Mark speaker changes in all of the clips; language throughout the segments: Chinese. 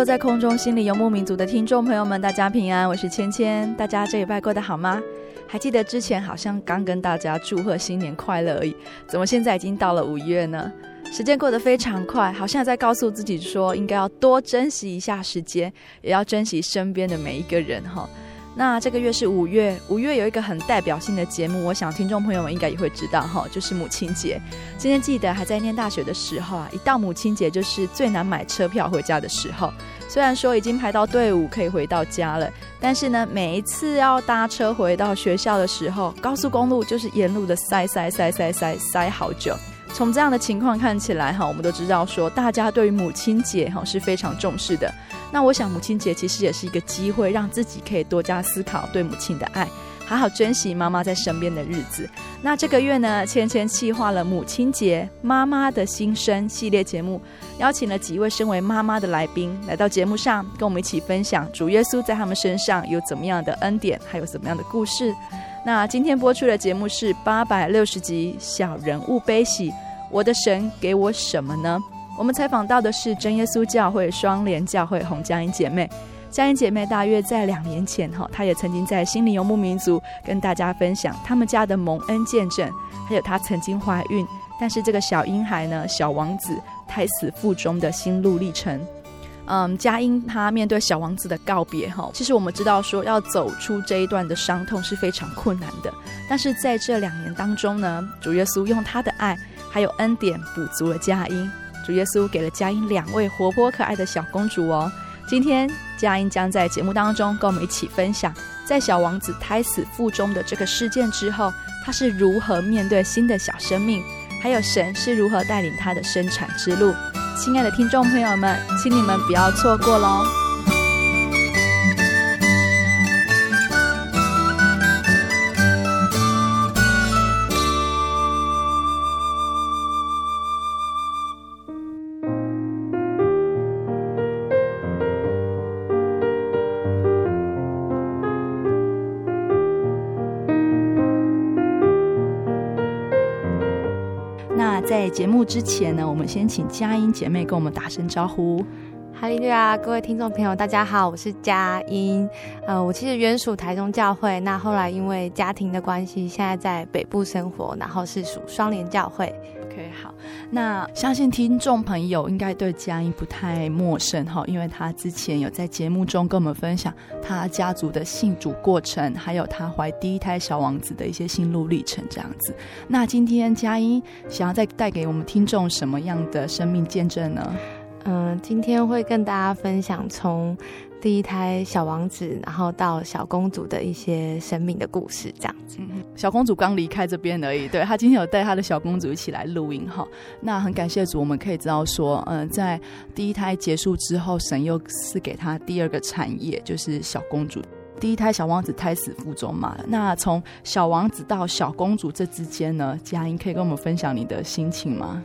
Speaker 1: 坐在空中心里游牧民族的听众朋友们，大家平安，我是芊芊。大家这一拜过得好吗？还记得之前好像刚跟大家祝贺新年快乐而已，怎么现在已经到了五月呢？时间过得非常快，好像在告诉自己说，应该要多珍惜一下时间，也要珍惜身边的每一个人哈。那这个月是五月，五月有一个很代表性的节目，我想听众朋友们应该也会知道哈，就是母亲节。今天记得还在念大学的时候啊，一到母亲节就是最难买车票回家的时候。虽然说已经排到队伍可以回到家了，但是呢，每一次要搭车回到学校的时候，高速公路就是沿路的塞塞塞塞塞塞好久。从这样的情况看起来哈，我们都知道说大家对于母亲节哈是非常重视的。那我想母亲节其实也是一个机会，让自己可以多加思考对母亲的爱，好好珍惜妈妈在身边的日子。那这个月呢，芊芊计划了母亲节妈妈的心声系列节目，邀请了几位身为妈妈的来宾来到节目上，跟我们一起分享主耶稣在他们身上有怎么样的恩典，还有怎么样的故事。那今天播出的节目是八百六十集《小人物悲喜》，我的神给我什么呢？我们采访到的是真耶稣教会双联教会洪佳音姐妹。佳音姐妹大约在两年前哈，她也曾经在心灵游牧民族跟大家分享他们家的蒙恩见证，还有她曾经怀孕，但是这个小婴孩呢，小王子胎死腹中的心路历程。嗯，佳音她面对小王子的告别哈，其实我们知道说要走出这一段的伤痛是非常困难的，但是在这两年当中呢，主耶稣用他的爱还有恩典补足了佳音，主耶稣给了佳音两位活泼可爱的小公主哦。今天佳音将在节目当中跟我们一起分享，在小王子胎死腹中的这个事件之后，他是如何面对新的小生命，还有神是如何带领他的生产之路。亲爱的听众朋友们，请你们不要错过喽！节目之前呢，我们先请佳音姐妹跟我们打声招呼。
Speaker 2: 哈利路亚，各位听众朋友，大家好，我是佳音。呃，我其实原属台中教会，那后来因为家庭的关系，现在在北部生活，然后是属双联教
Speaker 1: 会。好，那相信听众朋友应该对佳音不太陌生哈，因为他之前有在节目中跟我们分享他家族的信主过程，还有他怀第一胎小王子的一些心路历程这样子。那今天佳音想要再带给我们听众什么样的生命见证呢？
Speaker 2: 嗯，今天会跟大家分享从第一胎小王子，然后到小公主的一些生命的故事，这样子。
Speaker 1: 小公主刚离开这边而已，对，她今天有带她的小公主一起来录音哈。那很感谢主，我们可以知道说，嗯，在第一胎结束之后，神又赐给她第二个产业，就是小公主。第一胎小王子胎死腹中嘛，那从小王子到小公主这之间呢，佳音可以跟我们分享你的心情吗？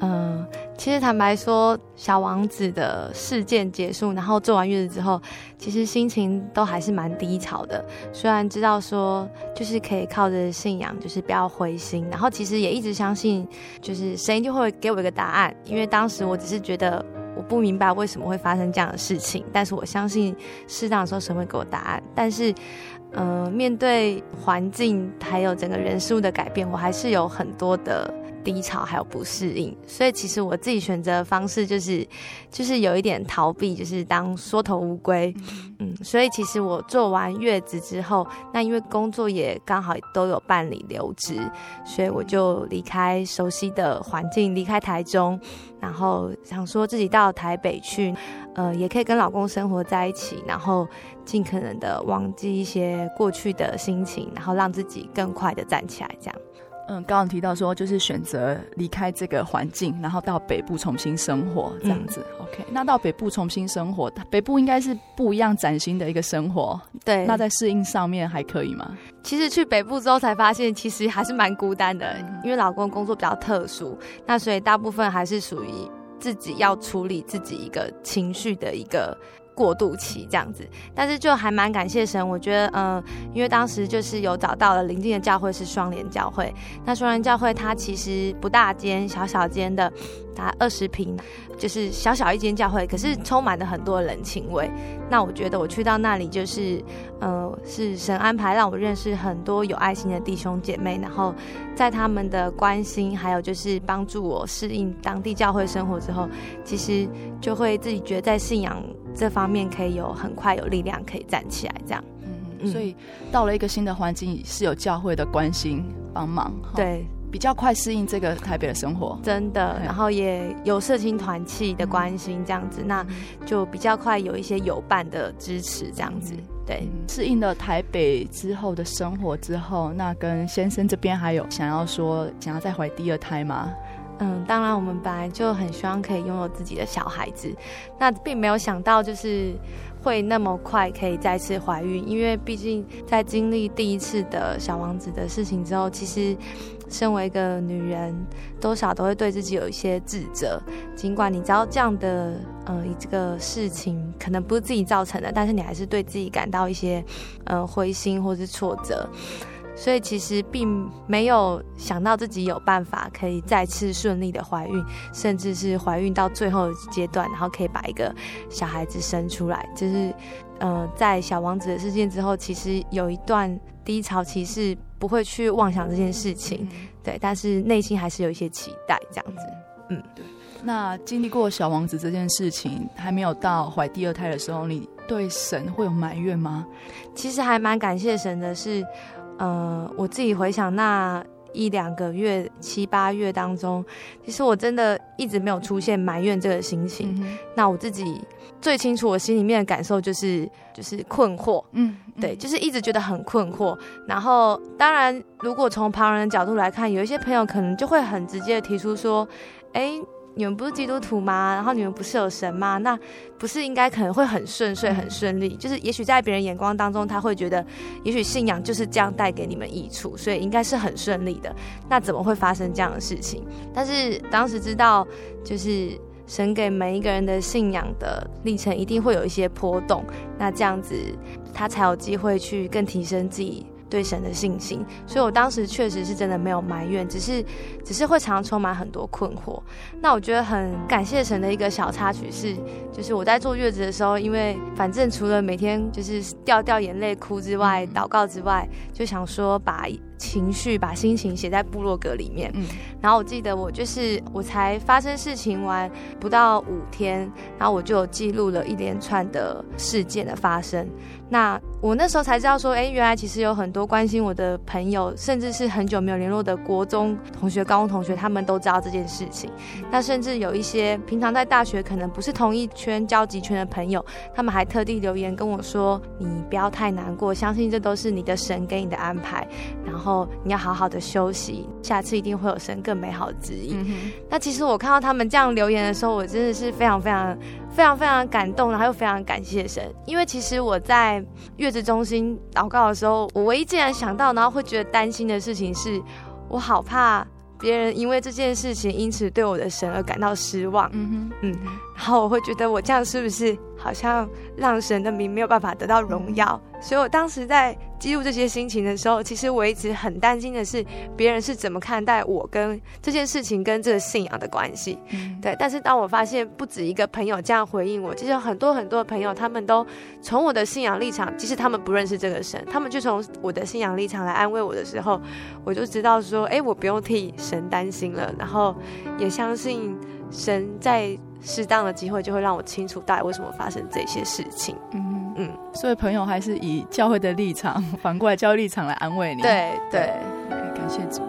Speaker 2: 嗯，其实坦白说，小王子的事件结束，然后坐完月子之后，其实心情都还是蛮低潮的。虽然知道说，就是可以靠着信仰，就是不要灰心，然后其实也一直相信，就是神一定会给我一个答案。因为当时我只是觉得我不明白为什么会发生这样的事情，但是我相信适当的时候神会给我答案。但是，呃，面对环境还有整个人事物的改变，我还是有很多的。低潮还有不适应，所以其实我自己选择的方式就是，就是有一点逃避，就是当缩头乌龟。嗯，所以其实我做完月子之后，那因为工作也刚好都有办理留职，所以我就离开熟悉的环境，离开台中，然后想说自己到台北去，呃，也可以跟老公生活在一起，然后尽可能的忘记一些过去的心情，然后让自己更快的站起来，这样。
Speaker 1: 嗯，刚刚提到说，就是选择离开这个环境，然后到北部重新生活这样子。嗯、OK，那到北部重新生活，北部应该是不一样、崭新的一个生活。
Speaker 2: 对，
Speaker 1: 那在适应上面还可以吗？
Speaker 2: 其实去北部之后才发现，其实还是蛮孤单的，嗯、因为老公工作比较特殊，那所以大部分还是属于自己要处理自己一个情绪的一个。过渡期这样子，但是就还蛮感谢神，我觉得，嗯、呃，因为当时就是有找到了邻近的教会是双联教会，那双联教会它其实不大间，小小间的。它二十平，就是小小一间教会，可是充满了很多人情味。那我觉得我去到那里，就是，呃，是神安排让我认识很多有爱心的弟兄姐妹，然后在他们的关心，还有就是帮助我适应当地教会生活之后，其实就会自己觉得在信仰这方面可以有很快有力量可以站起来，这样。
Speaker 1: 嗯，所以到了一个新的环境，是有教会的关心帮忙。
Speaker 2: 对。
Speaker 1: 比较快适应这个台北的生活，
Speaker 2: 真的，然后也有社青团契的关心，这样子，那就比较快有一些友伴的支持，这样子，对。
Speaker 1: 适应了台北之后的生活之后，那跟先生这边还有想要说想要再怀第二胎吗？
Speaker 2: 嗯，当然，我们本来就很希望可以拥有自己的小孩子，那并没有想到就是。会那么快可以再次怀孕，因为毕竟在经历第一次的小王子的事情之后，其实身为一个女人，多少都会对自己有一些自责。尽管你知道这样的呃这个事情可能不是自己造成的，但是你还是对自己感到一些呃灰心或是挫折。所以其实并没有想到自己有办法可以再次顺利的怀孕，甚至是怀孕到最后阶段，然后可以把一个小孩子生出来。就是，呃，在小王子的事件之后，其实有一段低潮期是不会去妄想这件事情，对，但是内心还是有一些期待这样子。嗯，对。
Speaker 1: 那经历过小王子这件事情，还没有到怀第二胎的时候，你对神会有埋怨吗？
Speaker 2: 其实还蛮感谢神的是。呃，我自己回想那一两个月、七八月当中，其实我真的一直没有出现埋怨这个心情。嗯、那我自己最清楚，我心里面的感受就是就是困惑。嗯，嗯对，就是一直觉得很困惑。然后，当然，如果从旁人的角度来看，有一些朋友可能就会很直接的提出说：“哎。”你们不是基督徒吗？然后你们不是有神吗？那不是应该可能会很顺遂、很顺利？就是也许在别人眼光当中，他会觉得，也许信仰就是这样带给你们益处，所以应该是很顺利的。那怎么会发生这样的事情？但是当时知道，就是神给每一个人的信仰的历程一定会有一些波动，那这样子他才有机会去更提升自己。对神的信心，所以我当时确实是真的没有埋怨，只是只是会常常充满很多困惑。那我觉得很感谢神的一个小插曲是，就是我在坐月子的时候，因为反正除了每天就是掉掉眼泪哭之外，祷告之外，就想说把。情绪把心情写在部落格里面，嗯，然后我记得我就是我才发生事情完不到五天，然后我就记录了一连串的事件的发生。那我那时候才知道说，哎，原来其实有很多关心我的朋友，甚至是很久没有联络的国中同学、高中同学，他们都知道这件事情。那甚至有一些平常在大学可能不是同一圈交集圈的朋友，他们还特地留言跟我说：“你不要太难过，相信这都是你的神给你的安排。”然后。你要好好的休息，下次一定会有神更美好的指引。嗯、那其实我看到他们这样留言的时候，我真的是非常非常非常非常感动，然后又非常感谢神。因为其实我在月子中心祷告的时候，我唯一竟然想到，然后会觉得担心的事情是，我好怕别人因为这件事情，因此对我的神而感到失望。嗯哼，嗯，然后我会觉得我这样是不是好像让神的名没有办法得到荣耀？所以我当时在记录这些心情的时候，其实我一直很担心的是别人是怎么看待我跟这件事情跟这个信仰的关系。嗯，对。但是当我发现不止一个朋友这样回应我，其实很多很多的朋友他们都从我的信仰立场，即使他们不认识这个神，他们就从我的信仰立场来安慰我的时候，我就知道说，哎，我不用替神担心了，然后也相信神在适当的机会就会让我清楚到底为什么发生这些事情。嗯。嗯，
Speaker 1: 所以朋友还是以教会的立场，反过来教会立场来安慰你。对对，感谢主。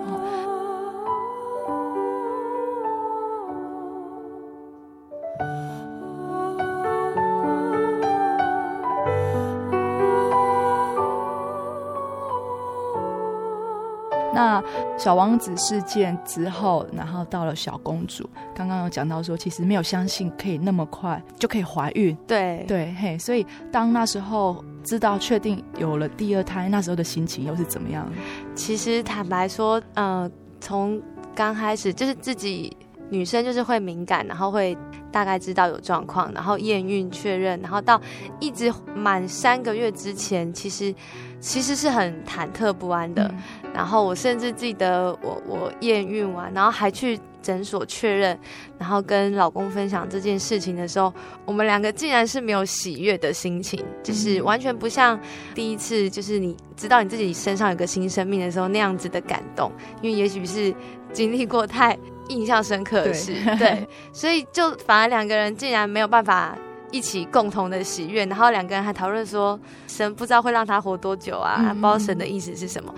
Speaker 1: 那小王子事件之后，然后到了小公主，刚刚有讲到说，其实没有相信可以那么快就可以怀孕。
Speaker 2: 对
Speaker 1: 对嘿，所以当那时候知道确定有了第二胎，那时候的心情又是怎么样？
Speaker 2: 其实坦白说，呃，从刚开始就是自己女生就是会敏感，然后会大概知道有状况，然后验孕确认，然后到一直满三个月之前，其实其实是很忐忑不安的。嗯。然后我甚至记得我我验孕完，然后还去诊所确认，然后跟老公分享这件事情的时候，我们两个竟然是没有喜悦的心情，就是完全不像第一次，就是你知道你自己身上有个新生命的时候那样子的感动，因为也许是经历过太印象深刻的事，对，对，所以就反而两个人竟然没有办法一起共同的喜悦，然后两个人还讨论说神不知道会让他活多久啊，不知道神的意思是什么。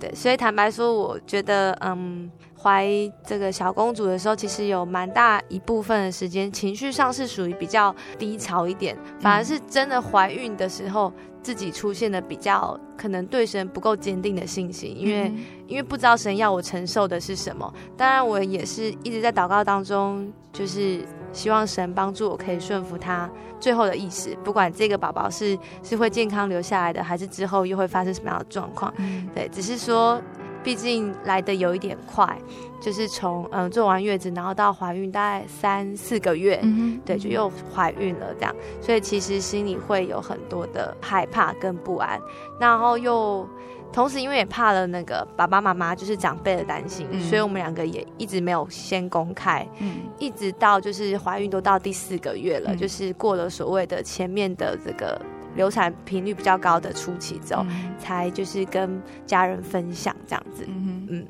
Speaker 2: 对，所以坦白说，我觉得，嗯，怀这个小公主的时候，其实有蛮大一部分的时间，情绪上是属于比较低潮一点，反而是真的怀孕的时候，自己出现的比较可能对神不够坚定的信心，因为因为不知道神要我承受的是什么。当然，我也是一直在祷告当中，就是。希望神帮助我，可以顺服他最后的意识。不管这个宝宝是是会健康留下来的，还是之后又会发生什么样的状况，嗯、对，只是说，毕竟来的有一点快，就是从嗯做完月子，然后到怀孕大概三四个月，嗯、对，就又怀孕了这样，所以其实心里会有很多的害怕跟不安，然后又。同时，因为也怕了那个爸爸妈妈，就是长辈的担心，嗯、所以我们两个也一直没有先公开，嗯、一直到就是怀孕都到第四个月了，嗯、就是过了所谓的前面的这个流产频率比较高的初期之后，嗯、才就是跟家人分享这样子。嗯，嗯，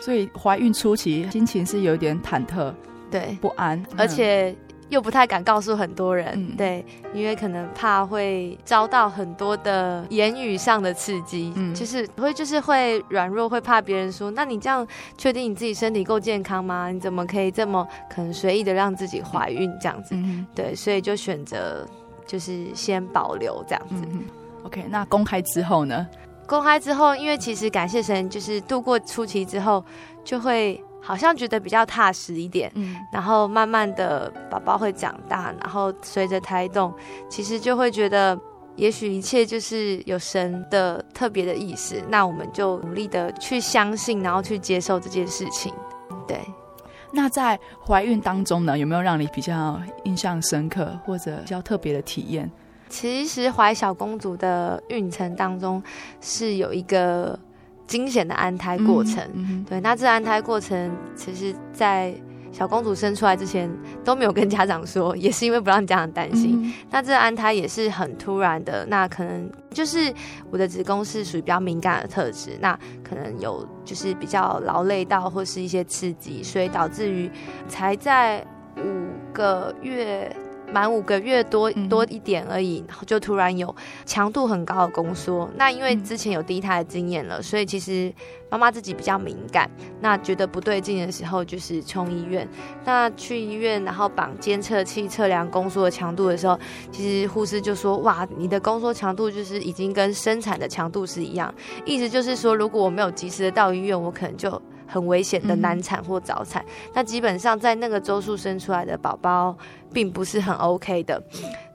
Speaker 1: 所以怀孕初期心情是有点忐忑，
Speaker 2: 对，
Speaker 1: 不安，
Speaker 2: 而且。又不太敢告诉很多人，嗯、对，因为可能怕会遭到很多的言语上的刺激，嗯，就是会就是会软弱，会怕别人说，那你这样确定你自己身体够健康吗？你怎么可以这么可能随意的让自己怀孕这样子？嗯、对，所以就选择就是先保留这样子。
Speaker 1: 嗯、OK，那公开之后呢？
Speaker 2: 公开之后，因为其实感谢神，就是度过初期之后就会。好像觉得比较踏实一点，嗯，然后慢慢的宝宝会长大，然后随着胎动，其实就会觉得，也许一切就是有神的特别的意思，那我们就努力的去相信，然后去接受这件事情。对，
Speaker 1: 那在怀孕当中呢，有没有让你比较印象深刻或者比较特别的体验？
Speaker 2: 其实怀小公主的孕程当中是有一个。惊险的安胎过程，嗯嗯、对，那这安胎过程，其实，在小公主生出来之前都没有跟家长说，也是因为不让家长担心。嗯、那这安胎也是很突然的，那可能就是我的子宫是属于比较敏感的特质，那可能有就是比较劳累到或是一些刺激，所以导致于才在五个月。满五个月多多一点而已，然后就突然有强度很高的宫缩。那因为之前有第一胎的经验了，所以其实妈妈自己比较敏感。那觉得不对劲的时候，就是冲医院。那去医院，然后绑监测器测量宫缩的强度的时候，其实护士就说：“哇，你的宫缩强度就是已经跟生产的强度是一样。”意思就是说，如果我没有及时的到医院，我可能就。很危险的难产或早产，嗯、那基本上在那个周数生出来的宝宝，并不是很 OK 的，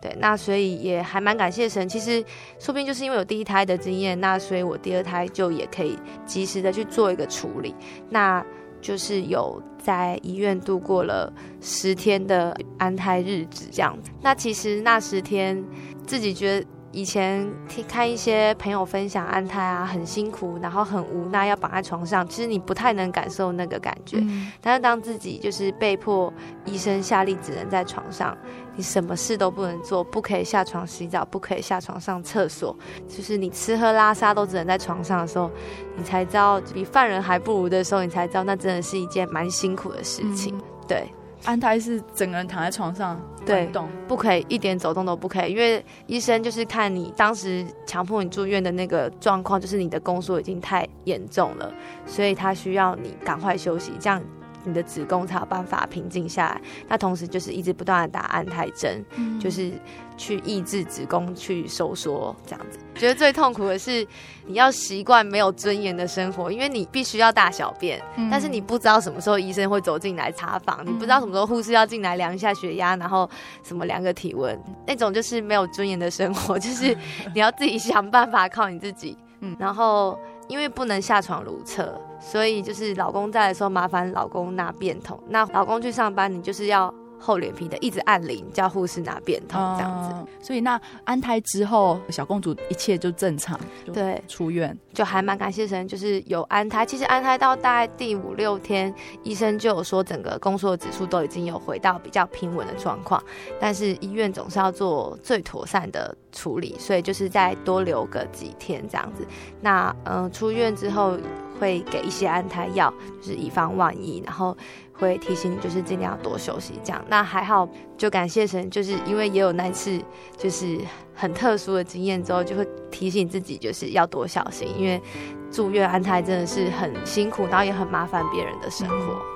Speaker 2: 对，那所以也还蛮感谢神。其实说不定就是因为有第一胎的经验，那所以我第二胎就也可以及时的去做一个处理。那就是有在医院度过了十天的安胎日子这样子。那其实那十天自己觉得。以前听看一些朋友分享安胎啊，很辛苦，然后很无奈，要绑在床上，其实你不太能感受那个感觉。嗯、但是当自己就是被迫医生下令只能在床上，你什么事都不能做，不可以下床洗澡，不可以下床上厕所，就是你吃喝拉撒都只能在床上的时候，你才知道比犯人还不如的时候，你才知道那真的是一件蛮辛苦的事情。嗯、对。
Speaker 1: 安胎是整个人躺在床上，
Speaker 2: 对，不可以一点走动都不可以，因为医生就是看你当时强迫你住院的那个状况，就是你的宫缩已经太严重了，所以他需要你赶快休息，这样。你的子宫才有办法平静下来。那同时就是一直不断的打安胎针，嗯、就是去抑制子宫去收缩，这样子。觉得最痛苦的是你要习惯没有尊严的生活，因为你必须要大小便，嗯、但是你不知道什么时候医生会走进来查房，嗯、你不知道什么时候护士要进来量一下血压，然后什么量个体温，那种就是没有尊严的生活，就是你要自己想办法靠你自己，然后。因为不能下床如厕，所以就是老公在的时候，麻烦老公拿便桶。那老公去上班，你就是要。厚脸皮的一直按铃，叫护士拿便桶这样子。
Speaker 1: 嗯，所以那安胎之后，小公主一切就正常，对，出院
Speaker 2: 就还蛮感谢神，就是有安胎。其实安胎到大概第五六天，医生就有说整个宫缩的指数都已经有回到比较平稳的状况，但是医院总是要做最妥善的处理，所以就是再多留个几天这样子。那嗯，出院之后会给一些安胎药，就是以防万一，然后。会提醒你，就是尽量多休息，这样。那还好，就感谢神，就是因为也有那次就是很特殊的经验之后，就会提醒自己就是要多小心，因为住院安胎真的是很辛苦，然后也很麻烦别人的生活。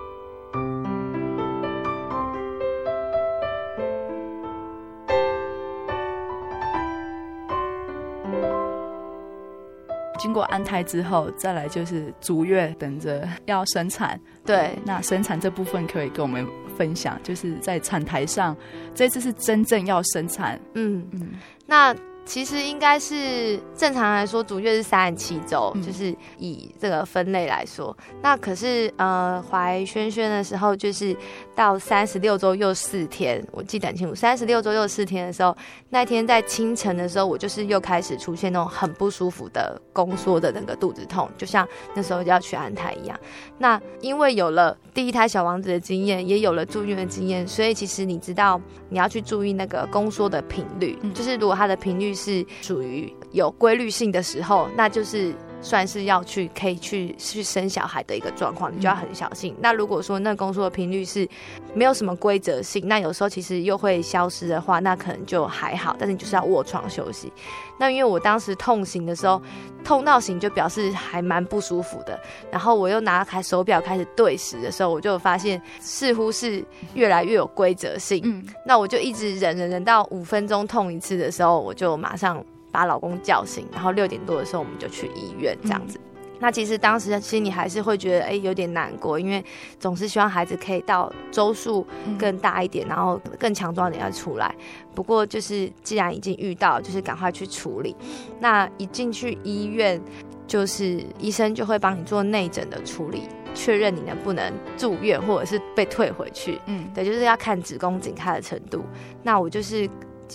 Speaker 1: 经过安胎之后，再来就是足月，等着要生产。
Speaker 2: 对，
Speaker 1: 那生产这部分可以跟我们分享，就是在产台上，这次是真正要生产。
Speaker 2: 嗯嗯，那。其实应该是正常来说，足月是三十七周，嗯、就是以这个分类来说。那可是呃，怀萱萱的时候，就是到三十六周又四天，我记得很清楚。三十六周又四天的时候，那天在清晨的时候，我就是又开始出现那种很不舒服的宫缩的那个肚子痛，就像那时候就要去安胎一样。那因为有了第一胎小王子的经验，也有了住院的经验，所以其实你知道你要去注意那个宫缩的频率，嗯、就是如果它的频率。是属于有规律性的时候，那就是算是要去可以去去生小孩的一个状况，你就要很小心。嗯、那如果说那宫缩的频率是没有什么规则性，那有时候其实又会消失的话，那可能就还好。但是你就是要卧床休息。那因为我当时痛醒的时候，痛到醒就表示还蛮不舒服的。然后我又拿开手表开始对时的时候，我就发现似乎是越来越有规则性。嗯，那我就一直忍忍忍到五分钟痛一次的时候，我就马上把老公叫醒。然后六点多的时候，我们就去医院这样子。嗯那其实当时心里还是会觉得，哎、欸，有点难过，因为总是希望孩子可以到周数更大一点，嗯、然后更强壮点要出来。不过就是既然已经遇到，就是赶快去处理。那一进去医院，就是医生就会帮你做内诊的处理，确认你能不能住院，或者是被退回去。嗯，对，就是要看子宫颈开的程度。那我就是。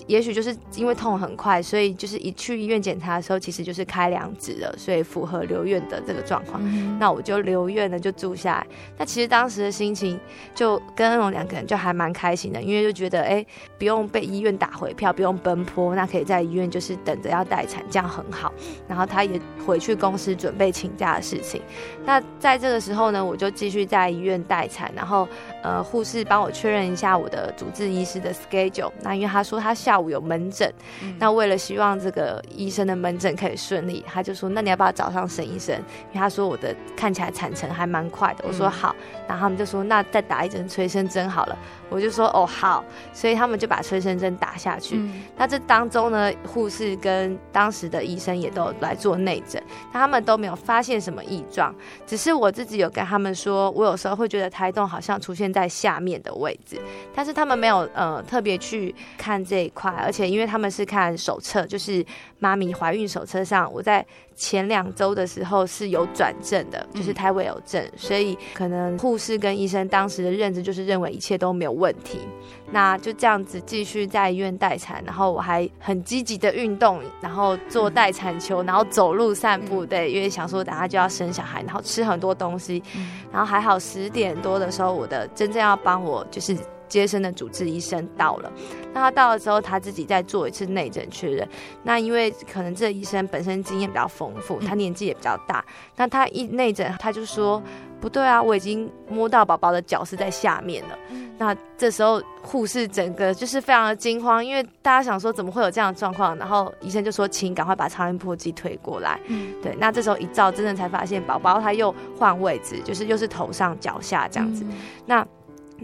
Speaker 2: 也许就是因为痛很快，所以就是一去医院检查的时候，其实就是开两指了，所以符合留院的这个状况。嗯、那我就留院了，就住下来。那其实当时的心情就跟恩荣两个人就还蛮开心的，因为就觉得哎、欸，不用被医院打回票，不用奔波，那可以在医院就是等着要待产，这样很好。然后他也回去公司准备请假的事情。那在这个时候呢，我就继续在医院待产，然后呃，护士帮我确认一下我的主治医师的 schedule。那因为他说他。下午有门诊，嗯、那为了希望这个医生的门诊可以顺利，他就说：“那你要不要早上审医生？”因为他说我的看起来产程还蛮快的。我说好，嗯、然后他们就说：“那再打一针催生针好了。”我就说：“哦，好。”所以他们就把催生针打下去。嗯、那这当中呢，护士跟当时的医生也都来做内诊，但他们都没有发现什么异状，只是我自己有跟他们说，我有时候会觉得胎动好像出现在下面的位置，但是他们没有呃特别去看这一块，而且因为他们是看手册，就是妈咪怀孕手册上，我在前两周的时候是有转正的，就是胎位有正，所以可能护士跟医生当时的认知就是认为一切都没有问题，那就这样子继续在医院待产，然后我还很积极的运动，然后做待产球，然后走路散步，对，因为想说等下就要生小孩，然后吃很多东西，然后还好十点多的时候，我的真正要帮我就是。接生的主治医生到了，那他到了之后，他自己再做一次内诊确认。那因为可能这医生本身经验比较丰富，他年纪也比较大，那他一内诊他就说不对啊，我已经摸到宝宝的脚是在下面了。那这时候护士整个就是非常的惊慌，因为大家想说怎么会有这样的状况，然后医生就说请赶快把超音波机推过来。对，那这时候一照，真的才发现宝宝他又换位置，就是又是头上脚下这样子。那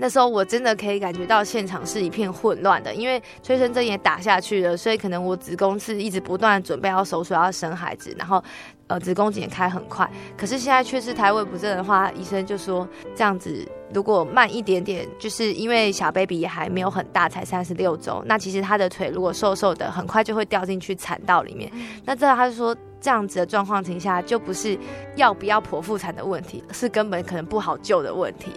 Speaker 2: 那时候我真的可以感觉到现场是一片混乱的，因为催生针也打下去了，所以可能我子宫是一直不断准备要手术要生孩子，然后呃子宫颈也开很快，可是现在却是胎位不正的话，医生就说这样子如果慢一点点，就是因为小 baby 也还没有很大，才三十六周，那其实他的腿如果瘦瘦的，很快就会掉进去产道里面。那这他就说这样子的状况情况下，就不是要不要剖腹产的问题，是根本可能不好救的问题。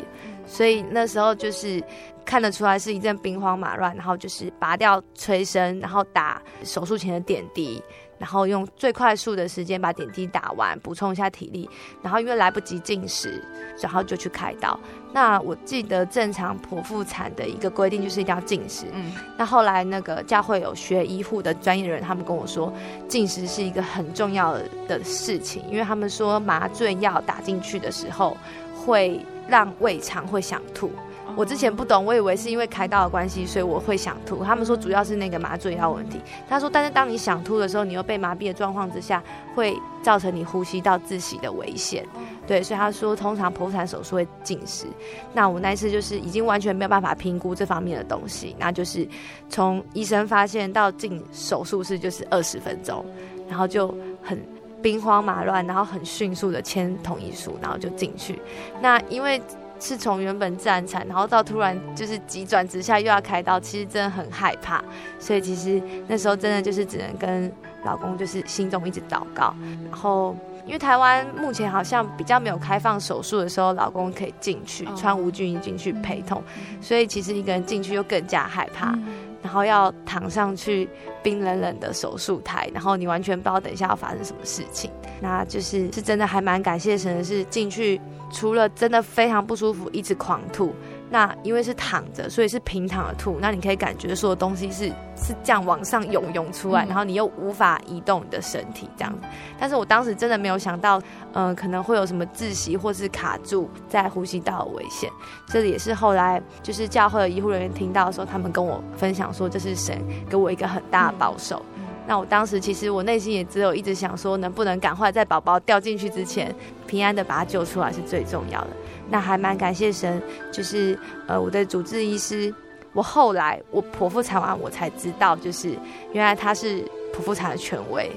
Speaker 2: 所以那时候就是看得出来是一阵兵荒马乱，然后就是拔掉催生，然后打手术前的点滴，然后用最快速的时间把点滴打完，补充一下体力，然后因为来不及进食，然后就去开刀。那我记得正常剖腹产的一个规定就是一定要进食。嗯，那后来那个教会有学医护的专业人，他们跟我说，进食是一个很重要的事情，因为他们说麻醉药打进去的时候会。让胃肠会想吐，我之前不懂，我以为是因为开刀的关系，所以我会想吐。他们说主要是那个麻醉药问题。他说，但是当你想吐的时候，你又被麻痹的状况之下，会造成你呼吸道窒息的危险。对，所以他说通常剖腹产手术会禁食。那我那一次就是已经完全没有办法评估这方面的东西，那就是从医生发现到进手术室就是二十分钟，然后就很。兵荒马乱，然后很迅速的签同意书，然后就进去。那因为是从原本自然产，然后到突然就是急转直下又要开刀，其实真的很害怕。所以其实那时候真的就是只能跟老公就是心中一直祷告。然后因为台湾目前好像比较没有开放手术的时候，老公可以进去穿无菌衣进去陪同，所以其实一个人进去又更加害怕。然后要躺上去冰冷冷的手术台，然后你完全不知道等一下要发生什么事情，那就是是真的还蛮感谢神的是进去，除了真的非常不舒服，一直狂吐。那因为是躺着，所以是平躺的吐。那你可以感觉所有东西是是这样往上涌涌出来，然后你又无法移动你的身体这样子。但是我当时真的没有想到，嗯、呃，可能会有什么窒息或是卡住在呼吸道的危险。这里也是后来就是教会的医护人员听到的时候，他们跟我分享说，这是神给我一个很大的保守。那我当时其实我内心也只有一直想说，能不能赶快在宝宝掉进去之前，平安的把他救出来是最重要的。那还蛮感谢神，就是呃我的主治医师，我后来我剖腹产完我才知道，就是原来他是剖腹产的权威，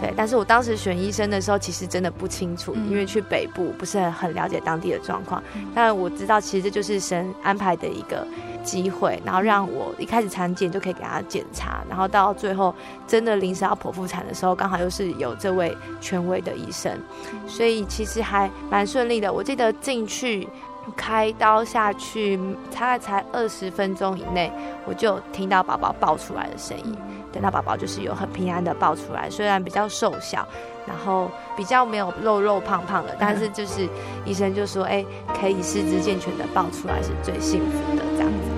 Speaker 2: 对。但是我当时选医生的时候，其实真的不清楚，因为去北部不是很了解当地的状况。但我知道，其实这就是神安排的一个机会，然后让我一开始产检就可以给他检查，然后到最后真的临时要剖腹产的时候，刚好又是有这位权威的医生，所以其实还蛮顺利的。我记得进去开刀下去，大概才二十分钟以内，我就听到宝宝抱出来的声音。等到宝宝就是有很平安的抱出来，虽然比较瘦小，然后比较没有肉肉胖胖的，但是就是医生就说，哎，可以四肢健全的抱出来是最幸福的这样子。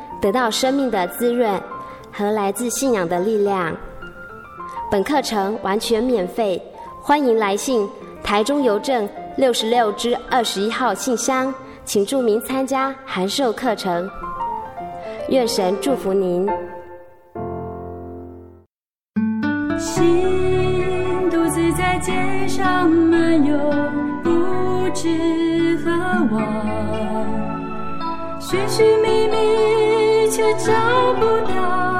Speaker 3: 得到生命的滋润和来自信仰的力量。本课程完全免费，欢迎来信台中邮政六十六支二十一号信箱，请注明参加函授课程。愿神祝福您。
Speaker 4: 心独自在街上漫游，不知何往，寻寻觅觅却找不到。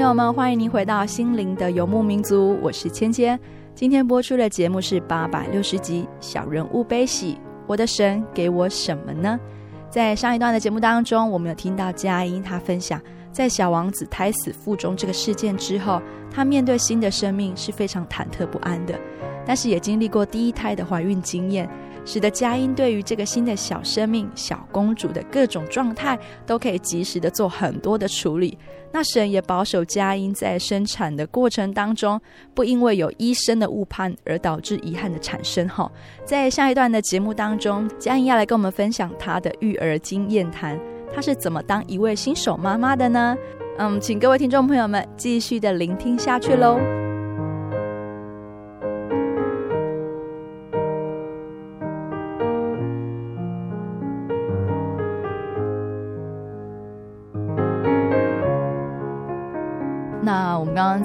Speaker 1: 朋友们，欢迎您回到心灵的游牧民族，我是芊芊。今天播出的节目是八百六十集《小人物悲喜》，我的神给我什么呢？在上一段的节目当中，我们有听到佳音她分享，在小王子胎死腹中这个事件之后，她面对新的生命是非常忐忑不安的，但是也经历过第一胎的怀孕经验。使得佳音对于这个新的小生命、小公主的各种状态，都可以及时的做很多的处理。那神也保守佳音在生产的过程当中，不因为有医生的误判而导致遗憾的产生。哈，在下一段的节目当中，佳音要来跟我们分享她的育儿经验谈，她是怎么当一位新手妈妈的呢？嗯，请各位听众朋友们继续的聆听下去喽。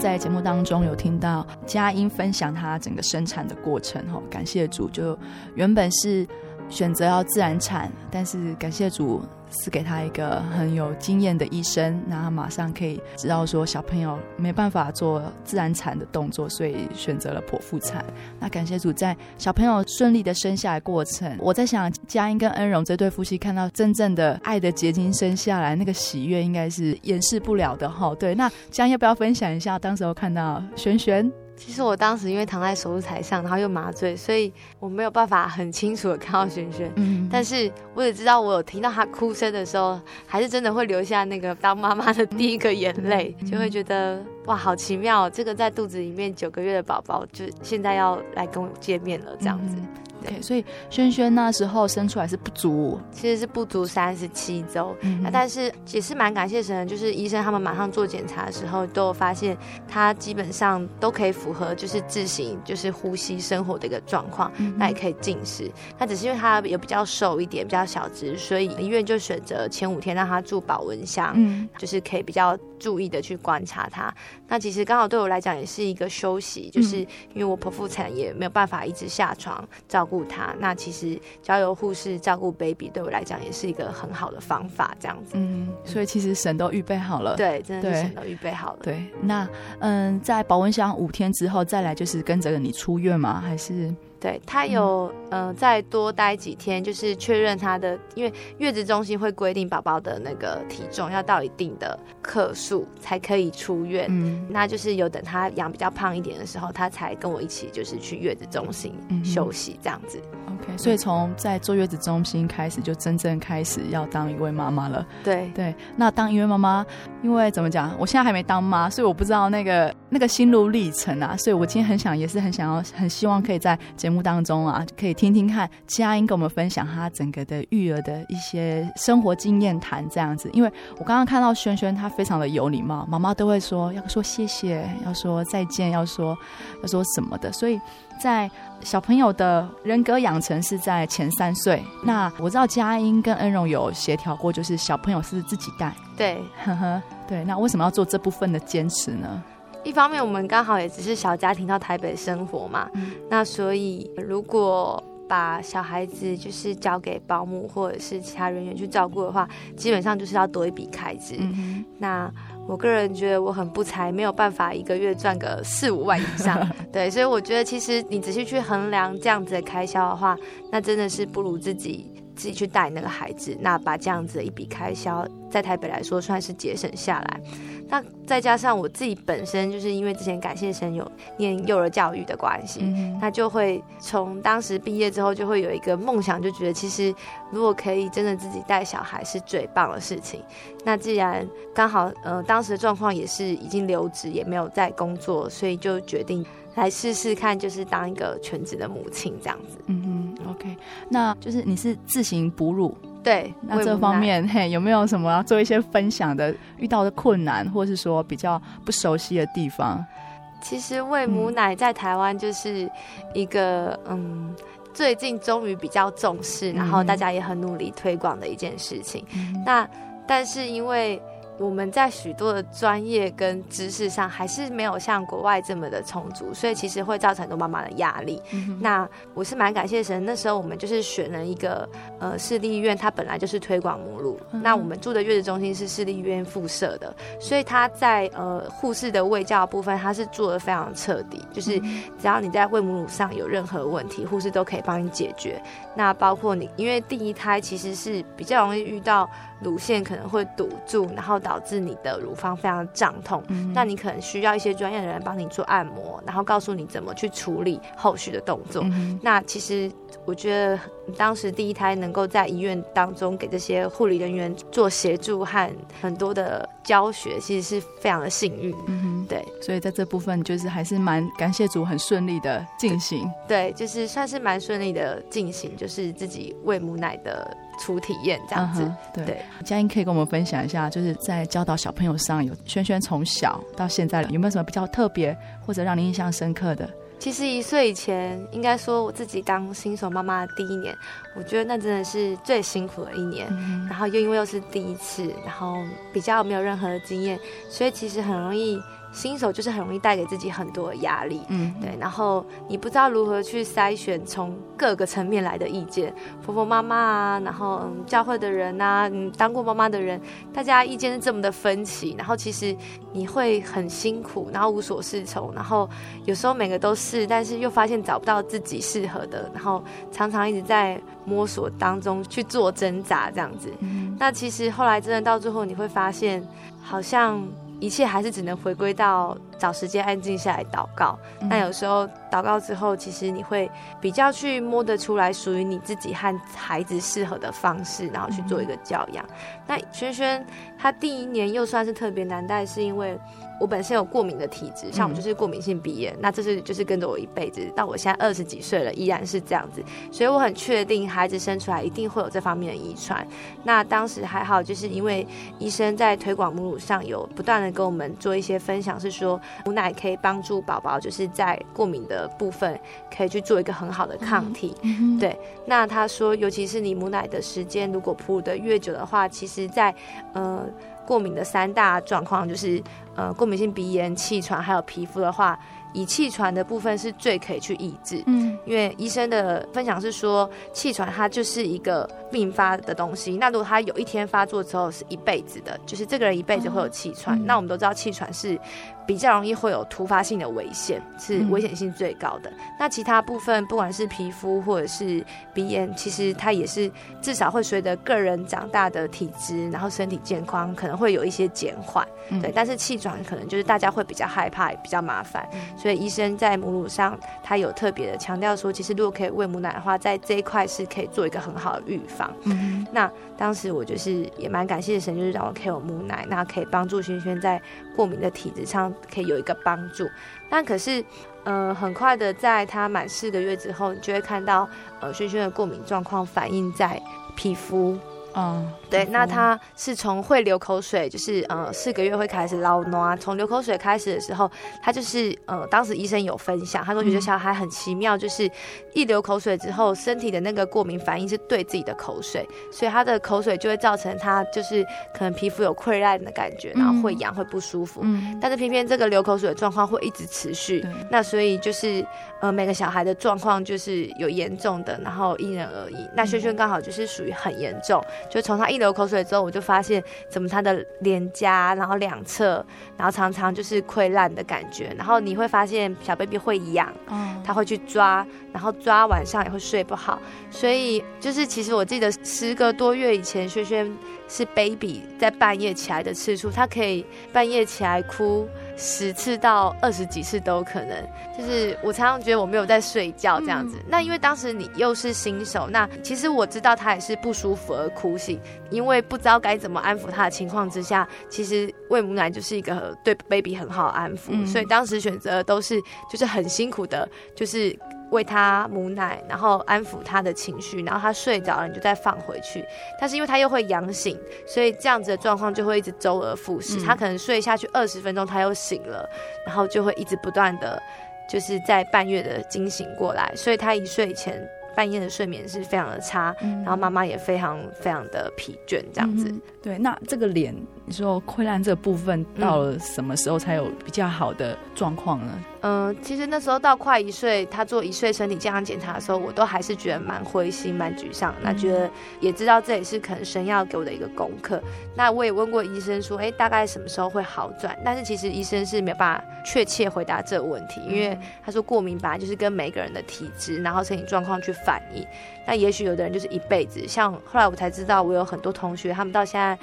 Speaker 1: 在节目当中有听到佳音分享她整个生产的过程，哈，感谢主，就原本是选择要自然产，但是感谢主。赐给他一个很有经验的医生，那他马上可以知道说小朋友没办法做自然产的动作，所以选择了剖腹产。那感谢主，在小朋友顺利的生下来过程，我在想佳音跟恩荣这对夫妻看到真正的爱的结晶生下来，那个喜悦应该是掩饰不了的哈。对，那佳音要不要分享一下当时候看到璇璇？
Speaker 2: 其实我当时因为躺在手术台上，然后又麻醉，所以我没有办法很清楚的看到璇璇。嗯，但是我也知道，我有听到她哭声的时候，还是真的会流下那个当妈妈的第一个眼泪，就会觉得哇，好奇妙！这个在肚子里面九个月的宝宝，就现在要来跟我见面了，这样子。
Speaker 1: 对，所以萱萱那时候生出来是不足，
Speaker 2: 其实是不足三十七周。嗯，那但是也是蛮感谢神的，就是医生他们马上做检查的时候，都有发现他基本上都可以符合，就是自行就是呼吸生活的一个状况，嗯，那也可以进食。那只是因为他也比较瘦一点，比较小只，所以医院就选择前五天让他住保温箱，嗯，就是可以比较注意的去观察他。那其实刚好对我来讲也是一个休息，就是因为我剖腹产也没有办法一直下床照顾。他那其实交由护士照顾 baby 对我来讲也是一个很好的方法，这样子。
Speaker 1: 嗯，所以其实神都预备好了。
Speaker 2: 对，真的是神都预备好了。
Speaker 1: 对，那嗯，在保温箱五天之后再来就是跟着你出院吗？还是？
Speaker 2: 对，他有呃再多待几天，就是确认他的，因为月子中心会规定宝宝的那个体重要到一定的克数才可以出院。嗯，那就是有等他养比较胖一点的时候，他才跟我一起就是去月子中心休息这样子。
Speaker 1: 嗯、OK，所以从在坐月子中心开始，就真正开始要当一位妈妈了。
Speaker 2: 对
Speaker 1: 对，那当一位妈妈，因为怎么讲，我现在还没当妈，所以我不知道那个那个心路历程啊，所以我今天很想也是很想要很希望可以在节目当中啊，可以听听看佳音跟我们分享她整个的育儿的一些生活经验谈这样子。因为我刚刚看到轩轩她非常的有礼貌，妈妈都会说要说谢谢，要说再见，要说要说什么的。所以在小朋友的人格养成是在前三岁。那我知道佳音跟恩荣有协调过，就是小朋友是自己带。
Speaker 2: 对，
Speaker 1: 呵呵，对。那为什么要做这部分的坚持呢？
Speaker 2: 一方面，我们刚好也只是小家庭到台北生活嘛，嗯、那所以如果把小孩子就是交给保姆或者是其他人员去照顾的话，基本上就是要多一笔开支。嗯、那我个人觉得我很不才，没有办法一个月赚个四五万以上。对，所以我觉得其实你仔细去衡量这样子的开销的话，那真的是不如自己自己去带那个孩子，那把这样子的一笔开销在台北来说算是节省下来。那再加上我自己本身就是因为之前感谢神有念幼儿教育的关系，嗯、那就会从当时毕业之后就会有一个梦想，就觉得其实如果可以真的自己带小孩是最棒的事情。那既然刚好呃当时的状况也是已经留职也没有在工作，所以就决定来试试看，就是当一个全职的母亲这样子。
Speaker 1: 嗯哼，OK，那就是你是自行哺乳。
Speaker 2: 对，
Speaker 1: 那这方面嘿有没有什么要做一些分享的遇到的困难，或是说比较不熟悉的地方？
Speaker 2: 其实喂母奶在台湾就是一个嗯，嗯，最近终于比较重视，然后大家也很努力推广的一件事情。嗯、那但是因为。我们在许多的专业跟知识上还是没有像国外这么的充足，所以其实会造成很多妈妈的压力。嗯、那我是蛮感谢神，那时候我们就是选了一个呃市立医院，它本来就是推广母乳。嗯、那我们住的月子中心是市立医院附设的，所以它在呃护士的卫教的部分，它是做的非常彻底，就是只要你在喂母乳上有任何问题，护士都可以帮你解决。那包括你，因为第一胎其实是比较容易遇到。乳腺可能会堵住，然后导致你的乳房非常胀痛。嗯、那你可能需要一些专业的人帮你做按摩，然后告诉你怎么去处理后续的动作。嗯、那其实我觉得当时第一胎能够在医院当中给这些护理人员做协助和很多的教学，其实是非常的幸运。嗯、对，
Speaker 1: 所以在这部分就是还是蛮感谢主，很顺利的进行
Speaker 2: 對。对，就是算是蛮顺利的进行，就是自己喂母奶的。初体验这样子，uh、对。
Speaker 1: 佳音可以跟我们分享一下，就是在教导小朋友上，有轩轩从小到现在有没有什么比较特别或者让你印象深刻的？
Speaker 2: 其实一岁以前，应该说我自己当新手妈妈的第一年，我觉得那真的是最辛苦的一年。嗯、然后又因为又是第一次，然后比较没有任何的经验，所以其实很容易。新手就是很容易带给自己很多的压力，嗯，对，然后你不知道如何去筛选从各个层面来的意见，婆婆妈妈啊，然后嗯，教会的人啊，嗯，当过妈妈的人，大家意见是这么的分歧，然后其实你会很辛苦，然后无所适从，然后有时候每个都是，但是又发现找不到自己适合的，然后常常一直在摸索当中去做挣扎这样子。嗯，那其实后来真的到最后，你会发现好像。一切还是只能回归到找时间安静下来祷告。那有时候祷告之后，其实你会比较去摸得出来属于你自己和孩子适合的方式，然后去做一个教养。那轩轩他第一年又算是特别难带，是因为。我本身有过敏的体质，像我就是过敏性鼻炎，嗯、那这是就是跟着我一辈子，到我现在二十几岁了，依然是这样子，所以我很确定孩子生出来一定会有这方面的遗传。那当时还好，就是因为医生在推广母乳上有不断的跟我们做一些分享，是说母奶可以帮助宝宝，就是在过敏的部分可以去做一个很好的抗体。嗯、对，那他说，尤其是你母奶的时间如果哺乳的越久的话，其实在呃。过敏的三大状况就是，呃，过敏性鼻炎、气喘，还有皮肤的话，以气喘的部分是最可以去抑制。嗯，因为医生的分享是说，气喘它就是一个并发的东西。那如果他有一天发作之后是一辈子的，就是这个人一辈子会有气喘。嗯、那我们都知道气喘是。比较容易会有突发性的危险，是危险性最高的。嗯、那其他部分，不管是皮肤或者是鼻炎，其实它也是至少会随着个人长大的体质，然后身体健康可能会有一些减缓。嗯、对，但是气喘可能就是大家会比较害怕，比较麻烦。嗯、所以医生在母乳上，他有特别的强调说，其实如果可以喂母奶的话，在这一块是可以做一个很好的预防。嗯，那当时我就是也蛮感谢神，就是让我可以有母奶，那可以帮助轩轩在过敏的体质上。可以有一个帮助，但可是，呃，很快的，在他满四个月之后，你就会看到，呃，轩轩的过敏状况反映在皮肤。嗯，对，那他是从会流口水，就是呃四个月会开始流脓，从流口水开始的时候，他就是呃当时医生有分享，他说有些小孩很奇妙，就是一流口水之后，身体的那个过敏反应是对自己的口水，所以他的口水就会造成他就是可能皮肤有溃烂的感觉，然后会痒会不舒服，嗯，但是偏偏这个流口水的状况会一直持续，那所以就是。呃，每个小孩的状况就是有严重的，然后因人而异。那轩轩刚好就是属于很严重，就从他一流口水之后，我就发现怎么他的脸颊，然后两侧，然后常常就是溃烂的感觉。然后你会发现小 baby 会痒，他会去抓，然后抓晚上也会睡不好。所以就是其实我记得十个多月以前，轩轩是 baby 在半夜起来的次数，他可以半夜起来哭。十次到二十几次都有可能，就是我常常觉得我没有在睡觉这样子。嗯、那因为当时你又是新手，那其实我知道他也是不舒服而哭醒，因为不知道该怎么安抚他的情况之下，其实喂母奶就是一个对 baby 很好安抚，嗯、所以当时选择都是就是很辛苦的，就是。喂他母奶，然后安抚他的情绪，然后他睡着了，你就再放回去。但是因为他又会痒醒，所以这样子的状况就会一直周而复始。嗯、他可能睡下去二十分钟，他又醒了，然后就会一直不断的，就是在半夜的惊醒过来。所以他一睡前。半夜的睡眠是非常的差，嗯、然后妈妈也非常非常的疲倦，这样子。
Speaker 1: 嗯、对，那这个脸，你说溃烂这个部分到了什么时候才有比较好的状况呢？
Speaker 2: 嗯、呃，其实那时候到快一岁，他做一岁身体健康检查的时候，我都还是觉得蛮灰心、蛮沮丧。那觉得也知道这也是可能神要给我的一个功课。那我也问过医生说，哎，大概什么时候会好转？但是其实医生是没有办法确切回答这个问题，因为他说过敏本来就是跟每个人的体质，然后身体状况去反应，那也许有的人就是一辈子，像后来我才知道，我有很多同学，他们到现在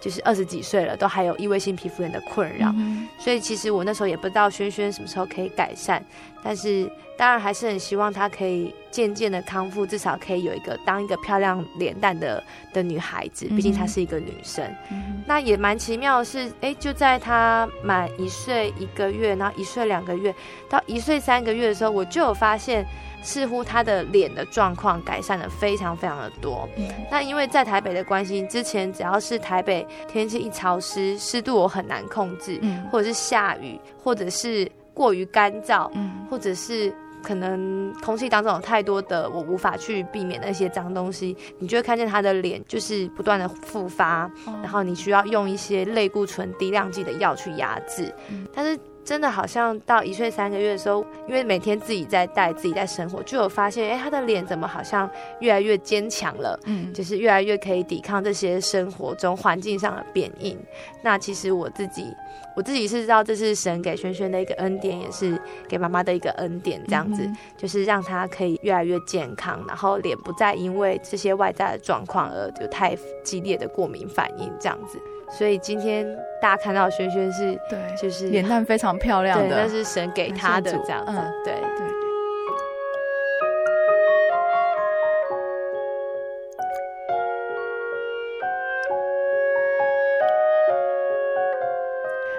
Speaker 2: 就是二十几岁了，都还有异位性皮肤炎的困扰。嗯、所以其实我那时候也不知道轩轩什么时候可以改善，但是当然还是很希望她可以渐渐的康复，至少可以有一个当一个漂亮脸蛋的的女孩子，毕竟她是一个女生。嗯、那也蛮奇妙的是，哎、欸，就在她满一岁一个月，然后一岁两个月到一岁三个月的时候，我就有发现。似乎她的脸的状况改善了非常非常的多。嗯、那因为在台北的关系，之前只要是台北天气一潮湿，湿度我很难控制，嗯、或者是下雨，或者是过于干燥，嗯、或者是可能空气当中有太多的我无法去避免的一些脏东西，你就会看见他的脸就是不断的复发，哦、然后你需要用一些类固醇低量剂的药去压制，嗯、但是。真的好像到一岁三个月的时候，因为每天自己在带，自己在生活，就有发现，哎、欸，他的脸怎么好像越来越坚强了？嗯，就是越来越可以抵抗这些生活中环境上的变因。那其实我自己，我自己是知道这是神给轩轩的一个恩典，也是给妈妈的一个恩典，这样子，嗯、就是让他可以越来越健康，然后脸不再因为这些外在的状况而有太激烈的过敏反应，这样子。所以今天大家看到轩轩是，对，就是
Speaker 1: 脸蛋非常漂亮的，
Speaker 2: 那是神给他的这样子，嗯、对对。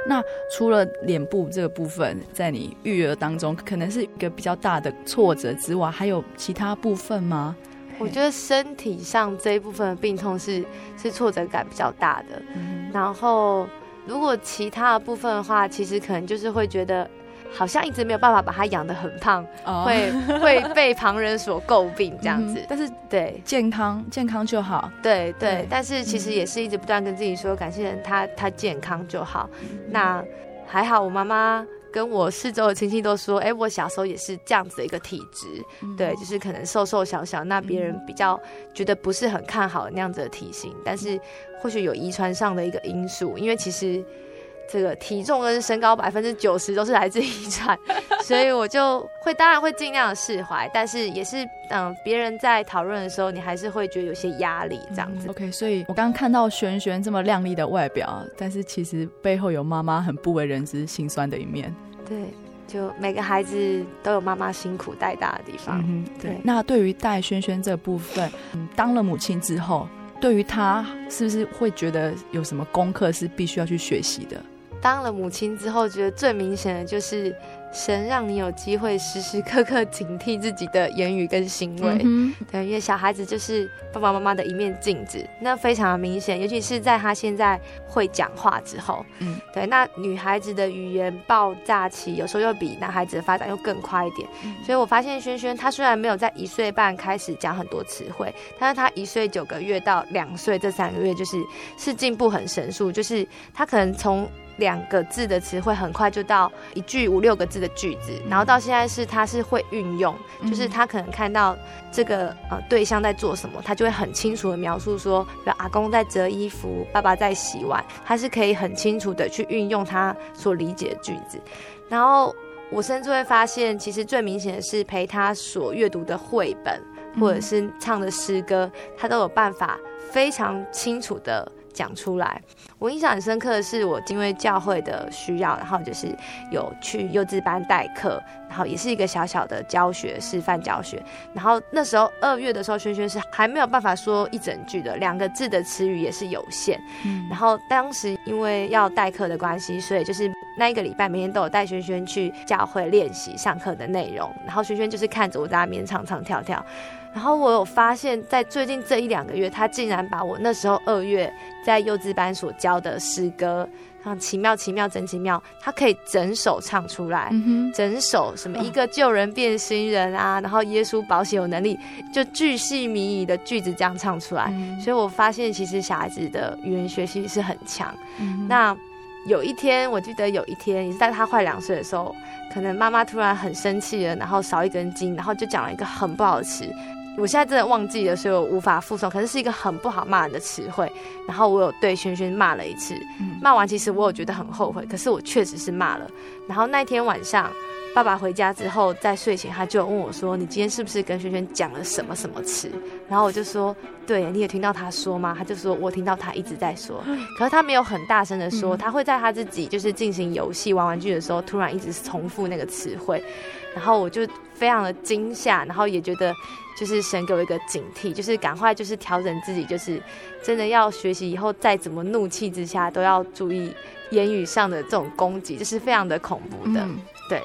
Speaker 1: 那除了脸部这个部分，在你育儿当中可能是一个比较大的挫折之外，还有其他部分吗？
Speaker 2: 我觉得身体上这一部分的病痛是是挫折感比较大的，嗯、然后如果其他的部分的话，其实可能就是会觉得好像一直没有办法把它养得很胖，哦、会 会被旁人所诟病这样子。嗯、
Speaker 1: 但是
Speaker 2: 对
Speaker 1: 健康健康就好，
Speaker 2: 对对。对但是其实也是一直不断跟自己说，感谢人他他健康就好。嗯、那还好，我妈妈。跟我四周的亲戚都说，哎、欸，我小时候也是这样子的一个体质，嗯、对，就是可能瘦瘦小小，那别人比较觉得不是很看好那样子的体型，但是或许有遗传上的一个因素，因为其实。这个体重跟身高百分之九十都是来自遗传，所以我就会当然会尽量的释怀，但是也是嗯，别人在讨论的时候，你还是会觉得有些压力这样子。
Speaker 1: 嗯、OK，所以我刚刚看到轩轩这么靓丽的外表，但是其实背后有妈妈很不为人知心酸的一面。
Speaker 2: 对，就每个孩子都有妈妈辛苦带大的地方。
Speaker 1: 嗯，对。对，那对于带轩轩这部分，嗯，当了母亲之后，对于她是不是会觉得有什么功课是必须要去学习的？
Speaker 2: 当了母亲之后，觉得最明显的就是神让你有机会时时刻刻警惕自己的言语跟行为。嗯、对，因为小孩子就是爸爸妈妈的一面镜子，那非常的明显，尤其是在他现在会讲话之后。嗯，对，那女孩子的语言爆炸期有时候又比男孩子的发展又更快一点。嗯、所以我发现轩轩他虽然没有在一岁半开始讲很多词汇，但是他一岁九个月到两岁这三个月就是是进步很神速，就是他可能从两个字的词汇，很快就到一句五六个字的句子，然后到现在是他是会运用，就是他可能看到这个呃对象在做什么，他就会很清楚的描述说，比如阿公在折衣服，爸爸在洗碗，他是可以很清楚的去运用他所理解的句子，然后我甚至会发现，其实最明显的是陪他所阅读的绘本或者是唱的诗歌，他都有办法非常清楚的。讲出来，我印象很深刻的是，我因为教会的需要，然后就是有去幼稚班代课，然后也是一个小小的教学示范教学。然后那时候二月的时候，轩轩是还没有办法说一整句的，两个字的词语也是有限。嗯，然后当时因为要代课的关系，所以就是那一个礼拜每天都有带轩轩去教会练习上课的内容，然后轩轩就是看着我在那边唱唱跳跳。然后我有发现，在最近这一两个月，他竟然把我那时候二月在幼稚班所教的诗歌，像奇妙奇妙真奇妙，他可以整首唱出来，嗯、整首什么一个救人变新人啊，然后耶稣保险有能力，就巨细靡遗的句子这样唱出来。嗯、所以我发现，其实小孩子的语言学习是很强。嗯、那有一天，我记得有一天也是在他快两岁的时候，可能妈妈突然很生气了，然后少一根筋，然后就讲了一个很不好的词。我现在真的忘记了，所以我无法复诵。可是是一个很不好骂人的词汇，然后我有对轩轩骂了一次。骂完，其实我有觉得很后悔，可是我确实是骂了。然后那天晚上，爸爸回家之后，在睡前他就问我说：“你今天是不是跟轩轩讲了什么什么词？”然后我就说：“对，你也听到他说吗？”他就说：“我听到他一直在说，可是他没有很大声的说，他会在他自己就是进行游戏玩玩具的时候，突然一直重复那个词汇。”然后我就非常的惊吓，然后也觉得就是神给我一个警惕，就是赶快就是调整自己，就是真的要学习以后再怎么怒气之下都要注意言语上的这种攻击，就是非常的恐怖的。嗯、对，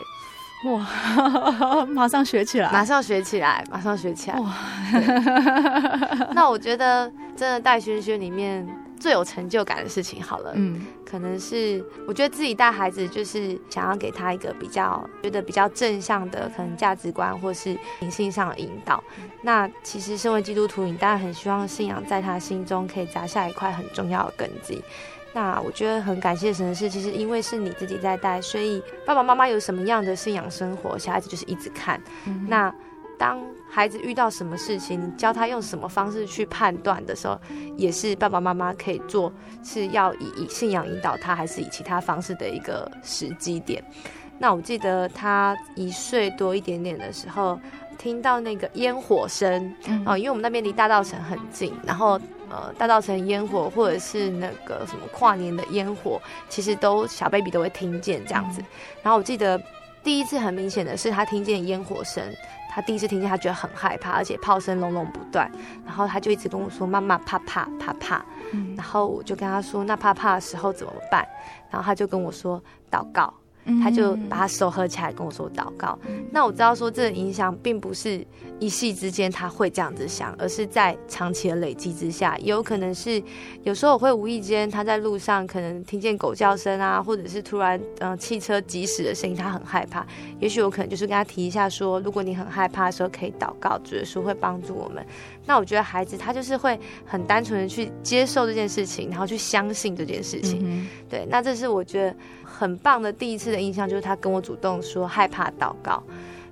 Speaker 1: 哇，马上学起来，
Speaker 2: 马上学起来，马上学起来。哇，那我觉得真的带轩轩里面。最有成就感的事情，好了，嗯，可能是我觉得自己带孩子，就是想要给他一个比较觉得比较正向的可能价值观，或是灵性上的引导。那其实身为基督徒，你当然很希望信仰在他心中可以扎下一块很重要的根基。那我觉得很感谢神的是，其实因为是你自己在带，所以爸爸妈妈有什么样的信仰生活，小孩子就是一直看。嗯、那当孩子遇到什么事情，你教他用什么方式去判断的时候，也是爸爸妈妈可以做，是要以以信仰引导他，还是以其他方式的一个时机点。那我记得他一岁多一点点的时候，听到那个烟火声，嗯、哦，因为我们那边离大稻城很近，然后呃，大稻城烟火或者是那个什么跨年的烟火，其实都小 baby 都会听见这样子。嗯、然后我记得第一次很明显的是他听见烟火声。他第一次听见，他觉得很害怕，而且炮声隆隆不断，然后他就一直跟我说：“妈妈怕怕怕怕。”嗯，然后我就跟他说：“那怕怕的时候怎么办？”然后他就跟我说：“祷告。”他就把他手合起来跟我说祷告。那我知道说这个影响并不是一夕之间他会这样子想，而是在长期的累积之下，也有可能是有时候我会无意间他在路上可能听见狗叫声啊，或者是突然嗯、呃、汽车疾驶的声音，他很害怕。也许我可能就是跟他提一下说，如果你很害怕的时候可以祷告，主耶稣会帮助我们。那我觉得孩子他就是会很单纯的去接受这件事情，然后去相信这件事情。嗯、对，那这是我觉得。很棒的第一次的印象就是他跟我主动说害怕祷告，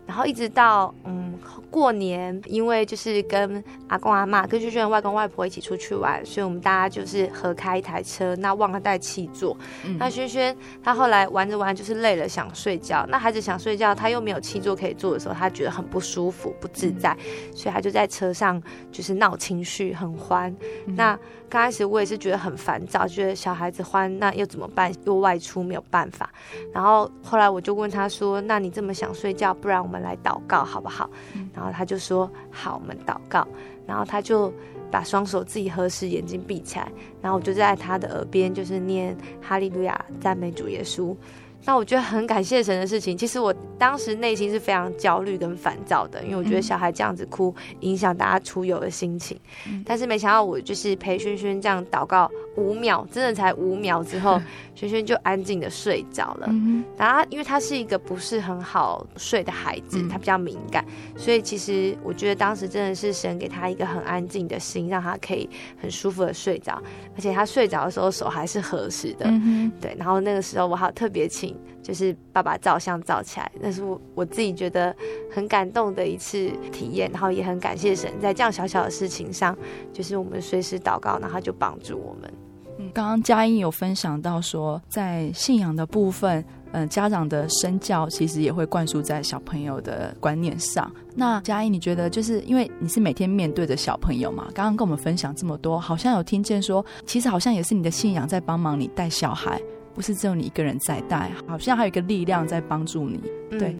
Speaker 2: 然后一直到嗯过年，因为就是跟阿公阿妈、跟轩轩外公外婆一起出去玩，所以我们大家就是合开一台车，那忘了带气座。嗯、那轩轩他后来玩着玩就是累了想睡觉，那孩子想睡觉，他又没有气座可以坐的时候，他觉得很不舒服、不自在，嗯、所以他就在车上就是闹情绪，很欢。嗯、那刚开始我也是觉得很烦躁，觉得小孩子欢，那又怎么办？又外出没有办法。然后后来我就问他说：“那你这么想睡觉，不然我们来祷告好不好？”嗯、然后他就说：“好，我们祷告。”然后他就把双手自己合十，眼睛闭起来。然后我就在他的耳边就是念哈利路亚，赞美主耶稣。那我觉得很感谢神的事情，其实我当时内心是非常焦虑跟烦躁的，因为我觉得小孩这样子哭影响大家出游的心情。嗯、但是没想到我就是陪轩轩这样祷告五秒，真的才五秒之后，轩轩就安静的睡着了。嗯、然后因为他是一个不是很好睡的孩子，他比较敏感，所以其实我觉得当时真的是神给他一个很安静的心，让他可以很舒服的睡着，而且他睡着的时候手还是合十的。嗯、对，然后那个时候我好特别请。就是爸爸照相照起来，那是我我自己觉得很感动的一次体验，然后也很感谢神，在这样小小的事情上，就是我们随时祷告，然后就帮助我们。
Speaker 1: 嗯，刚刚佳音有分享到说，在信仰的部分，嗯、家长的身教其实也会灌输在小朋友的观念上。那佳音，你觉得就是因为你是每天面对着小朋友嘛？刚刚跟我们分享这么多，好像有听见说，其实好像也是你的信仰在帮忙你带小孩。不是只有你一个人在带，好像还有一个力量在帮助你。
Speaker 2: 对，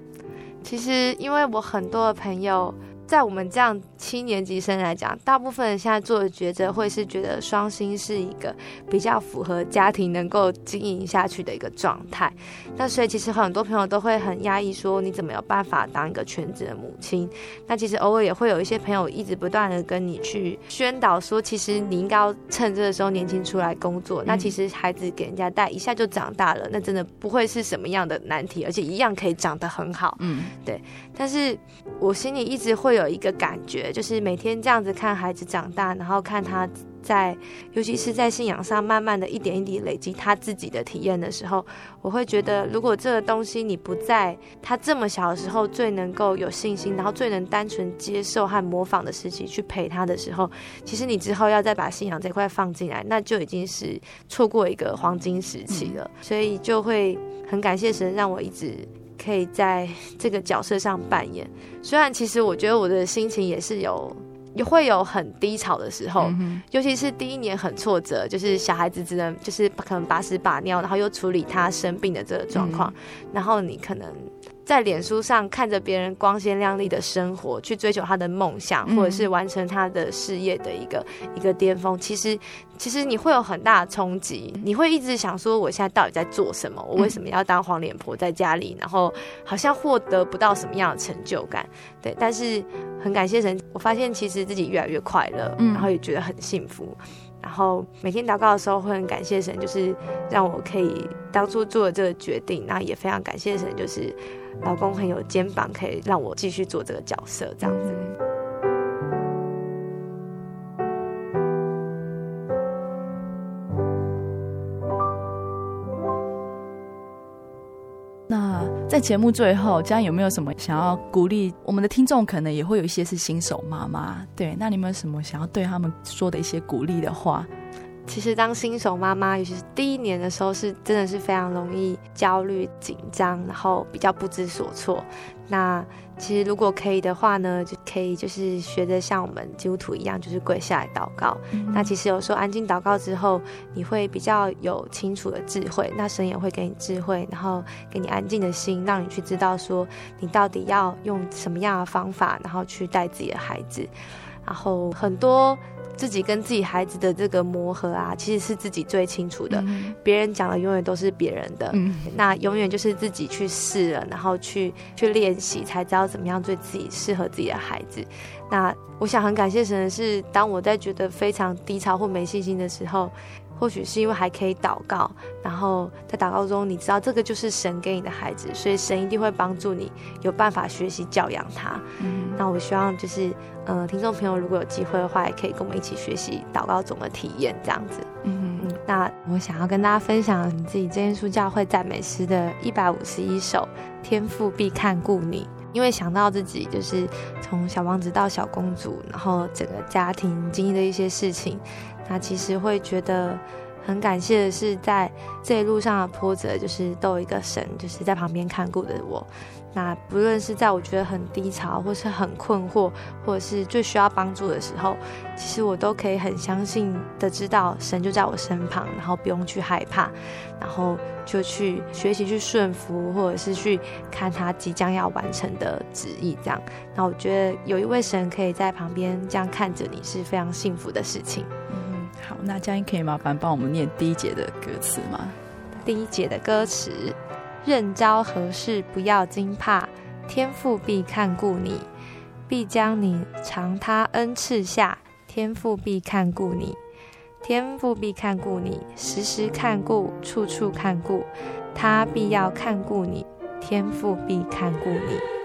Speaker 2: 其实因为我很多的朋友。在我们这样七年级生来讲，大部分人现在做的抉择会是觉得双薪是一个比较符合家庭能够经营下去的一个状态。那所以其实很多朋友都会很压抑，说你怎么有办法当一个全职的母亲？那其实偶尔也会有一些朋友一直不断的跟你去宣导说，其实你应该要趁这个时候年轻出来工作。那其实孩子给人家带一下就长大了，那真的不会是什么样的难题，而且一样可以长得很好。嗯，对。但是我心里一直会有。有一个感觉，就是每天这样子看孩子长大，然后看他在，尤其是在信仰上，慢慢的一点一滴累积他自己的体验的时候，我会觉得，如果这个东西你不在他这么小的时候最能够有信心，然后最能单纯接受和模仿的时期去陪他的时候，其实你之后要再把信仰这块放进来，那就已经是错过一个黄金时期了。所以就会很感谢神，让我一直。可以在这个角色上扮演，虽然其实我觉得我的心情也是有，也会有很低潮的时候，嗯、尤其是第一年很挫折，就是小孩子只能就是可能把屎把尿，然后又处理他生病的这个状况，嗯、然后你可能。在脸书上看着别人光鲜亮丽的生活，去追求他的梦想，或者是完成他的事业的一个、嗯、一个巅峰，其实其实你会有很大的冲击，你会一直想说，我现在到底在做什么？我为什么要当黄脸婆在家里？然后好像获得不到什么样的成就感，对。但是很感谢神，我发现其实自己越来越快乐，然后也觉得很幸福。然后每天祷告的时候会很感谢神，就是让我可以当初做了这个决定，然后也非常感谢神，就是。老公很有肩膀，可以让我继续做这个角色，这样子。
Speaker 1: 那在节目最后，佳有没有什么想要鼓励我们的听众？可能也会有一些是新手妈妈，对，那你有没有什么想要对他们说的一些鼓励的话？
Speaker 2: 其实当新手妈妈，尤其是第一年的时候，是真的是非常容易焦虑、紧张，然后比较不知所措。那其实如果可以的话呢，就可以就是学着像我们基督徒一样，就是跪下来祷告。嗯、那其实有时候安静祷告之后，你会比较有清楚的智慧，那神也会给你智慧，然后给你安静的心，让你去知道说你到底要用什么样的方法，然后去带自己的孩子。然后很多。自己跟自己孩子的这个磨合啊，其实是自己最清楚的。嗯、别人讲的永远都是别人的，嗯、那永远就是自己去试了，然后去去练习，才知道怎么样对自己适合自己的孩子。那我想很感谢神的是，当我在觉得非常低潮或没信心的时候。或许是因为还可以祷告，然后在祷告中，你知道这个就是神给你的孩子，所以神一定会帮助你有办法学习教养他。嗯，那我希望就是，嗯、呃，听众朋友如果有机会的话，也可以跟我们一起学习祷告中的体验，这样子。嗯嗯。那我想要跟大家分享你自己真耶稣教会赞美诗的一百五十一首《天赋必看顾你》，因为想到自己就是从小王子到小公主，然后整个家庭经历的一些事情。那其实会觉得很感谢的是，在这一路上的波折，就是都有一个神，就是在旁边看顾的我。那不论是在我觉得很低潮，或是很困惑，或者是最需要帮助的时候，其实我都可以很相信的知道，神就在我身旁，然后不用去害怕，然后就去学习去顺服，或者是去看他即将要完成的旨意。这样，那我觉得有一位神可以在旁边这样看着你，是非常幸福的事情。
Speaker 1: 好，那佳音可以麻烦帮我们念第一节的歌词吗？
Speaker 2: 第一节的歌词：任遭何事不要惊怕，天父必看顾你，必将你藏他恩赐下，天父必看顾你，天父必看顾你，时时看顾，处处看顾，他必要看顾你，天父必看顾你。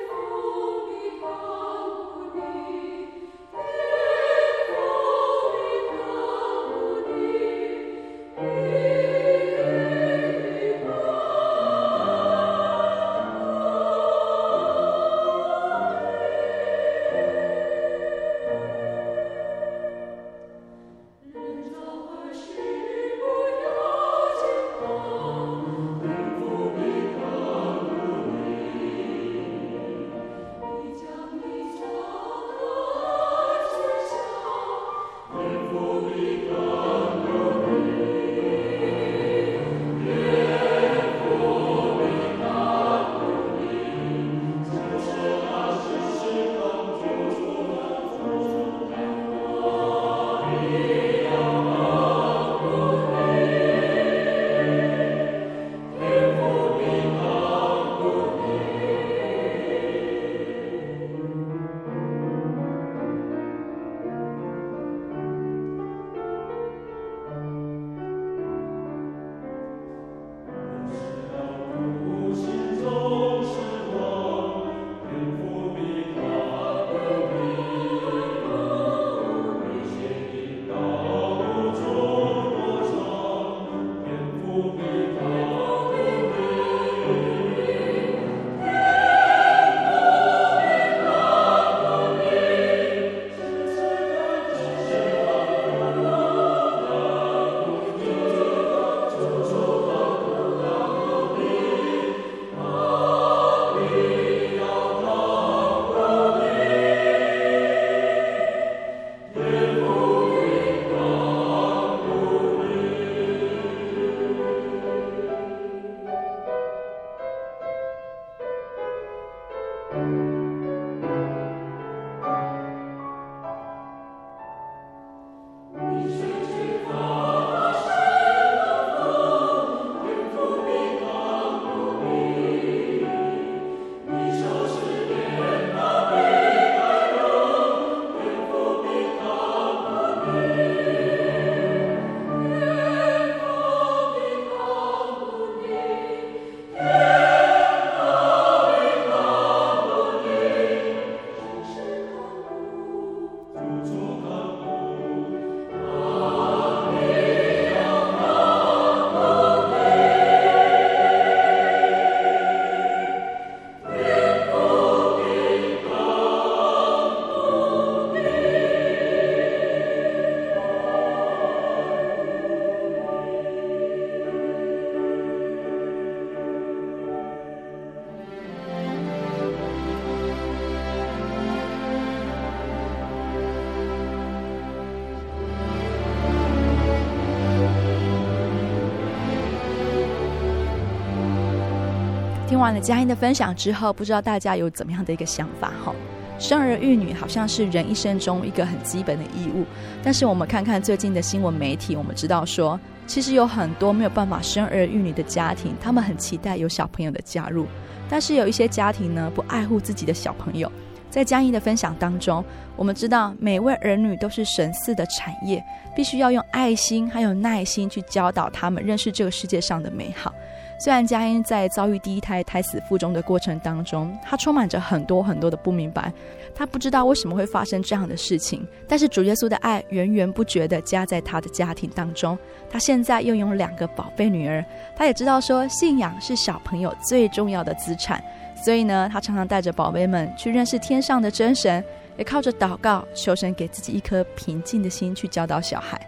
Speaker 1: 听完了佳音的分享之后，不知道大家有怎么样的一个想法哈？生儿育女好像是人一生中一个很基本的义务，但是我们看看最近的新闻媒体，我们知道说，其实有很多没有办法生儿育女的家庭，他们很期待有小朋友的加入，但是有一些家庭呢，不爱护自己的小朋友。在佳音的分享当中，我们知道每位儿女都是神赐的产业，必须要用爱心还有耐心去教导他们认识这个世界上的美好。虽然佳音在遭遇第一胎胎死腹中的过程当中，她充满着很多很多的不明白，她不知道为什么会发生这样的事情。但是主耶稣的爱源源不绝地加在她的家庭当中。她现在又有两个宝贝女儿，她也知道说信仰是小朋友最重要的资产，所以呢，她常常带着宝贝们去认识天上的真神，也靠着祷告求神给自己一颗平静的心去教导小孩。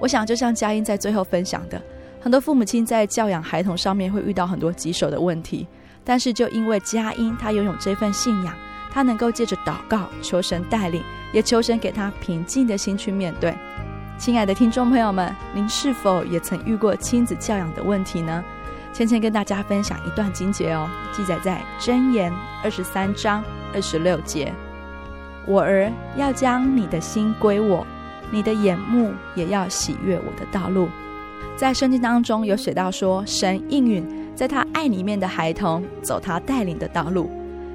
Speaker 1: 我想，就像佳音在最后分享的。很多父母亲在教养孩童上面会遇到很多棘手的问题，但是就因为佳音他拥有这份信仰，他能够借着祷告求神带领，也求神给他平静的心去面对。亲爱的听众朋友们，您是否也曾遇过亲子教养的问题呢？芊芊跟大家分享一段经节哦，记载在箴言二十三章二十六节：“我儿要将你的心归我，你的眼目也要喜悦我的道路。”在圣经当中有写到说，神应允在他爱里面的孩童走他带领的道路。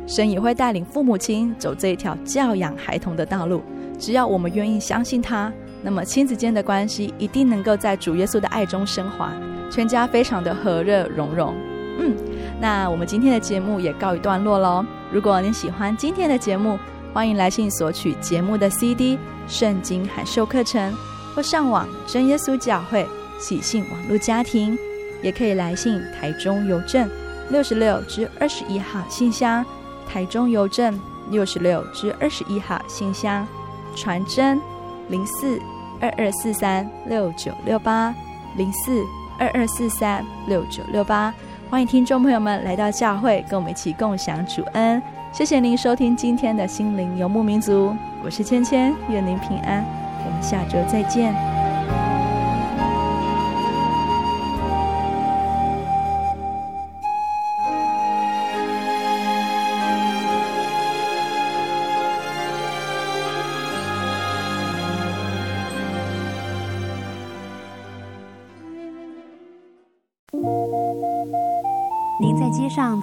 Speaker 1: 神也会带领父母亲走这一条教养孩童的道路。只要我们愿意相信他，那么亲子间的关系一定能够在主耶稣的爱中升华，全家非常的和乐融融。嗯，那我们今天的节目也告一段落喽。如果您喜欢今天的节目，欢迎来信索取节目的 CD、圣经函授课程，或上网真耶稣教会喜信网络家庭，也可以来信台中邮政六十六至二十一号信箱，台中邮政六十六至二十一号信箱，传真零四二二四三六九六八零四二二四三六九六八。欢迎听众朋友们来到教会，跟我们一起共享主恩。谢谢您收听今天的心灵游牧民族，我是芊芊，愿您平安，我们下周再
Speaker 5: 见。